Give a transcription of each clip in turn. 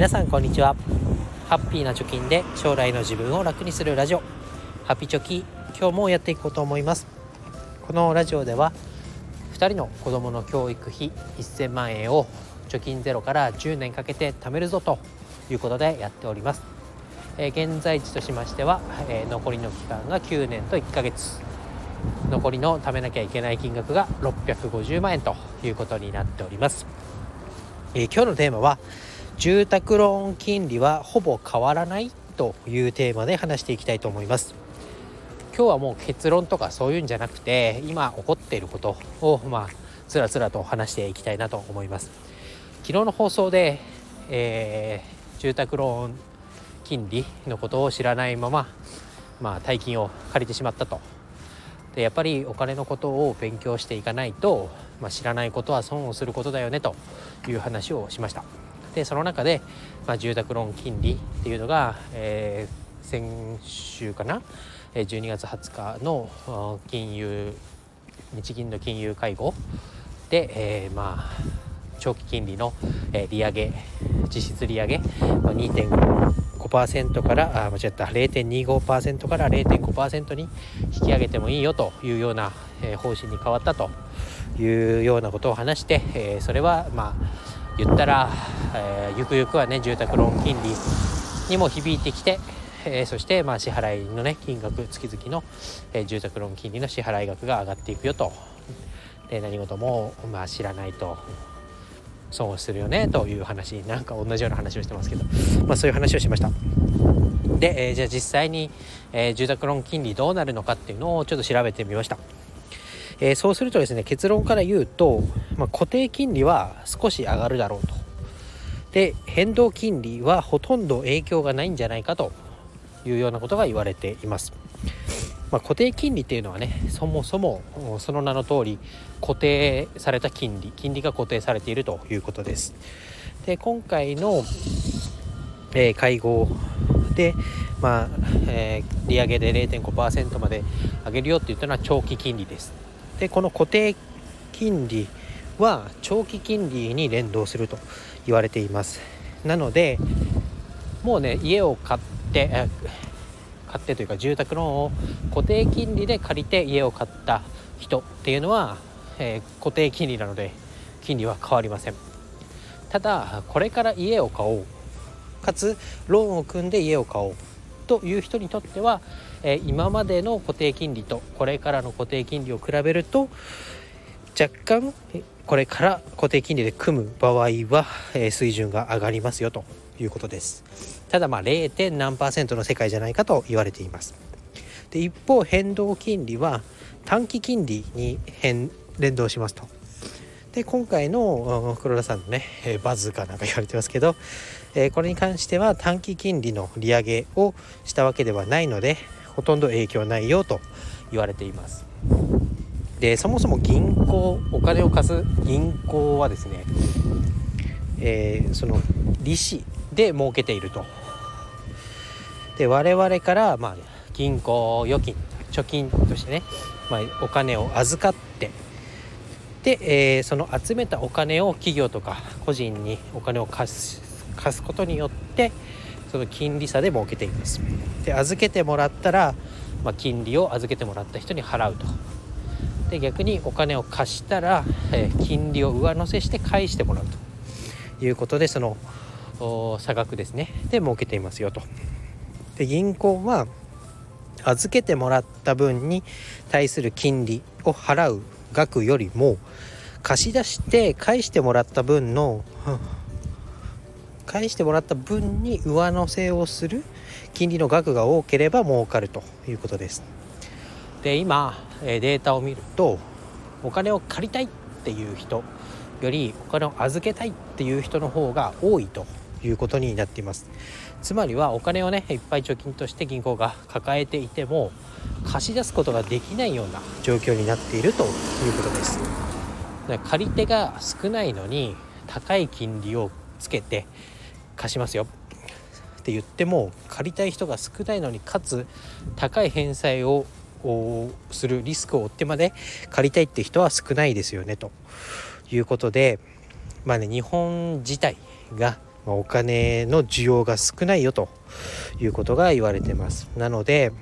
皆さんこんにちは。ハッピーな貯金で将来の自分を楽にするラジオ。ハピチョキ今日もやっていこうと思います。このラジオでは2人の子供の教育費1000万円を貯金ゼロから10年かけて貯めるぞということでやっております、えー、現在地としましては、えー、残りの期間が9年と1ヶ月。残りの貯めなきゃいけない金額が650万円ということになっております、えー、今日のテーマは住宅ローン金利はほぼ変わらないというテーマで話していきたいと思います。今日はもう結論とかそういうんじゃなくて今起こっていることをまあつらつらと話していきたいなと思います。昨日の放送で、えー、住宅ローン金利のことを知らないまままあ大金を借りてしまったと。でやっぱりお金のことを勉強していかないと、まあ、知らないことは損をすることだよねという話をしました。でその中で、まあ、住宅ローン金利っていうのが、えー、先週かな？12月20日の金融日銀の金融会合で、えー、まあ長期金利の、利上げ実質利上げ、まあ、2.5%から間違った0.25%から0.5%に引き上げてもいいよというような、方針に変わったというようなことを話して、それはまあ言ったら、えー、ゆくゆくはね住宅ローン金利にも響いてきて、えー、そしてまあ支払いのね金額月々の、えー、住宅ローン金利の支払い額が上がっていくよと。で何事もまあ知らないと損をするよねという話なんか同じような話をしてますけど、まあ、そういう話をしました。で、えー、じゃあ実際に、えー、住宅ローン金利どうなるのかっていうのをちょっと調べてみました、えー、そうするとですね結論から言うと、まあ、固定金利は少し上がるだろうと。で変動金利はほとんど影響がないんじゃないかというようなことが言われています。まあ、固定金利っていうのはねそもそもその名の通り固定された金利金利が固定されているということです。で今回の、えー、会合で、まあえー、利上げで0.5%まで上げるよって言ったのは長期金利です。でこの固定金利は長期金利に連動すると言われています。なのでもうね家を買って買ってというか住宅ローンを固定金利で借りて家を買った人っていうのは、えー、固定金利なので金利は変わりません。ただこれから家を買おう。かつローンを組んで家を買おう。という人にとっては、えー、今までの固定金利とこれからの固定金利を比べると若干これから固定金利で組む場合は、えー、水準が上がりますよということですただまあ 0. 何パーセントの世界じゃないかと言われていますで一方変動金利は短期金利に変連動しますとで今回の黒田さんのねバズかなんか言われてますけどえこれに関しては短期金利の利上げをしたわけではないのでほとんど影響ないよと言われています。でそもそも銀行お金を貸す銀行はですね、えー、その利子で儲けていると。で我々からまあ銀行預金貯金としてね、まあ、お金を預かってで、えー、その集めたお金を企業とか個人にお金を貸す貸すことによってその金利差で儲けています。で預けてもらったら、まあ、金利を預けてもらった人に払うと。で逆にお金を貸したら、えー、金利を上乗せして返してもらうと。いうことでその差額ですね。で設けていますよと。で銀行は預けてもらった分に対する金利を払う額よりも貸し出して返してもらった分の返してもらった分に上乗せをする金利の額が多ければ儲かるということです。で今データを見るとお金を借りたいっていう人よりお金を預けたいっていう人の方が多いということになっています。つまりはお金をねいっぱい貯金として銀行が抱えていても貸し出すことができないような状況になっているということです。借り手が少ないのに高い金利をつけて貸しますよ。って言っても借りたい人が少ないのにかつ高い返済をするリスクを負ってまで借りたいって人は少ないですよねと。いうことでまあね日本自体が、お金の需要が少ないよということが言われてます。なので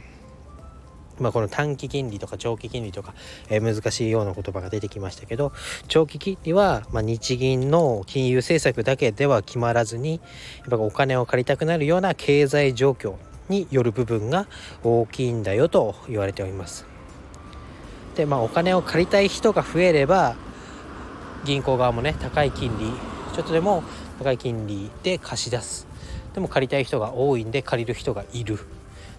まあ、この短期金利とか長期金利とか、えー、難しいような言葉が出てきましたけど長期金利は、まあ、日銀の金融政策だけでは決まらずにやっぱお金を借りたくなるような経済状況による部分が大きいんだよと言われております。でまあお金を借りたい人が増えれば銀行側もね高い金利ちょっとでも高い金利で貸し出すでも借りたい人が多いんで借りる人がいる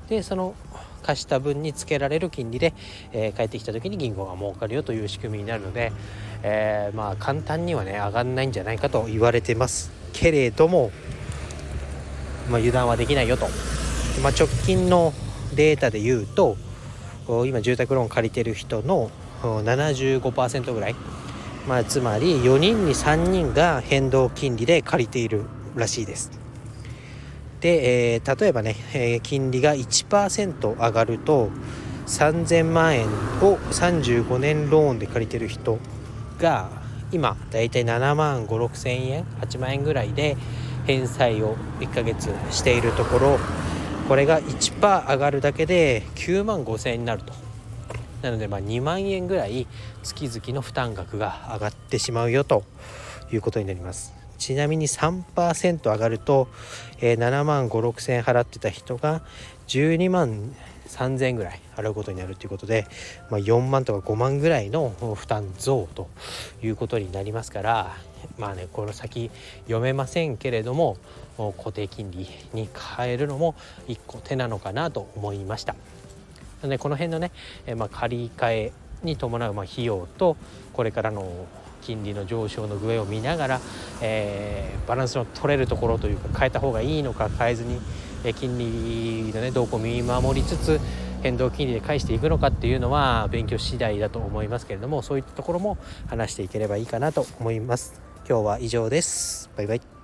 でその貸した分につけられる金利で、えー、帰ってきた時に銀行が儲かるよという仕組みになるので、えー、まあ簡単にはね上がんないんじゃないかと言われてます。けれども、まあ、油断はできないよと、まあ、直近のデータで言うと今住宅ローン借りてる人の75%ぐらい。まあ、つまり4人に3人が変動金利で借りているらしいです。で、えー、例えばね、えー、金利が1%上がると3000万円を35年ローンで借りてる人が今だいたい7万5 6 0 0 0円8万円ぐらいで返済を1ヶ月しているところこれが1%上がるだけで9万5000円になると。なのでま2万円ぐらい月々の負担額が上がってしまうよということになります。ちなみに3%上がると、えー、7万5 6千円払ってた人が12万3000円ぐらい払うことになるということで、まあ、4万とか5万ぐらいの負担増ということになりますからまあねこの先読めませんけれども固定金利に変えるのも一個手なのかなと思いました。でこの辺のね、えまあ、借り換えに伴うま費用とこれからの金利の上昇の具合を見ながら、えー、バランスの取れるところというか変えた方がいいのか変えずに、え金利のね動向を見守りつつ変動金利で返していくのかっていうのは勉強次第だと思いますけれどもそういったところも話していければいいかなと思います。今日は以上です。バイバイ。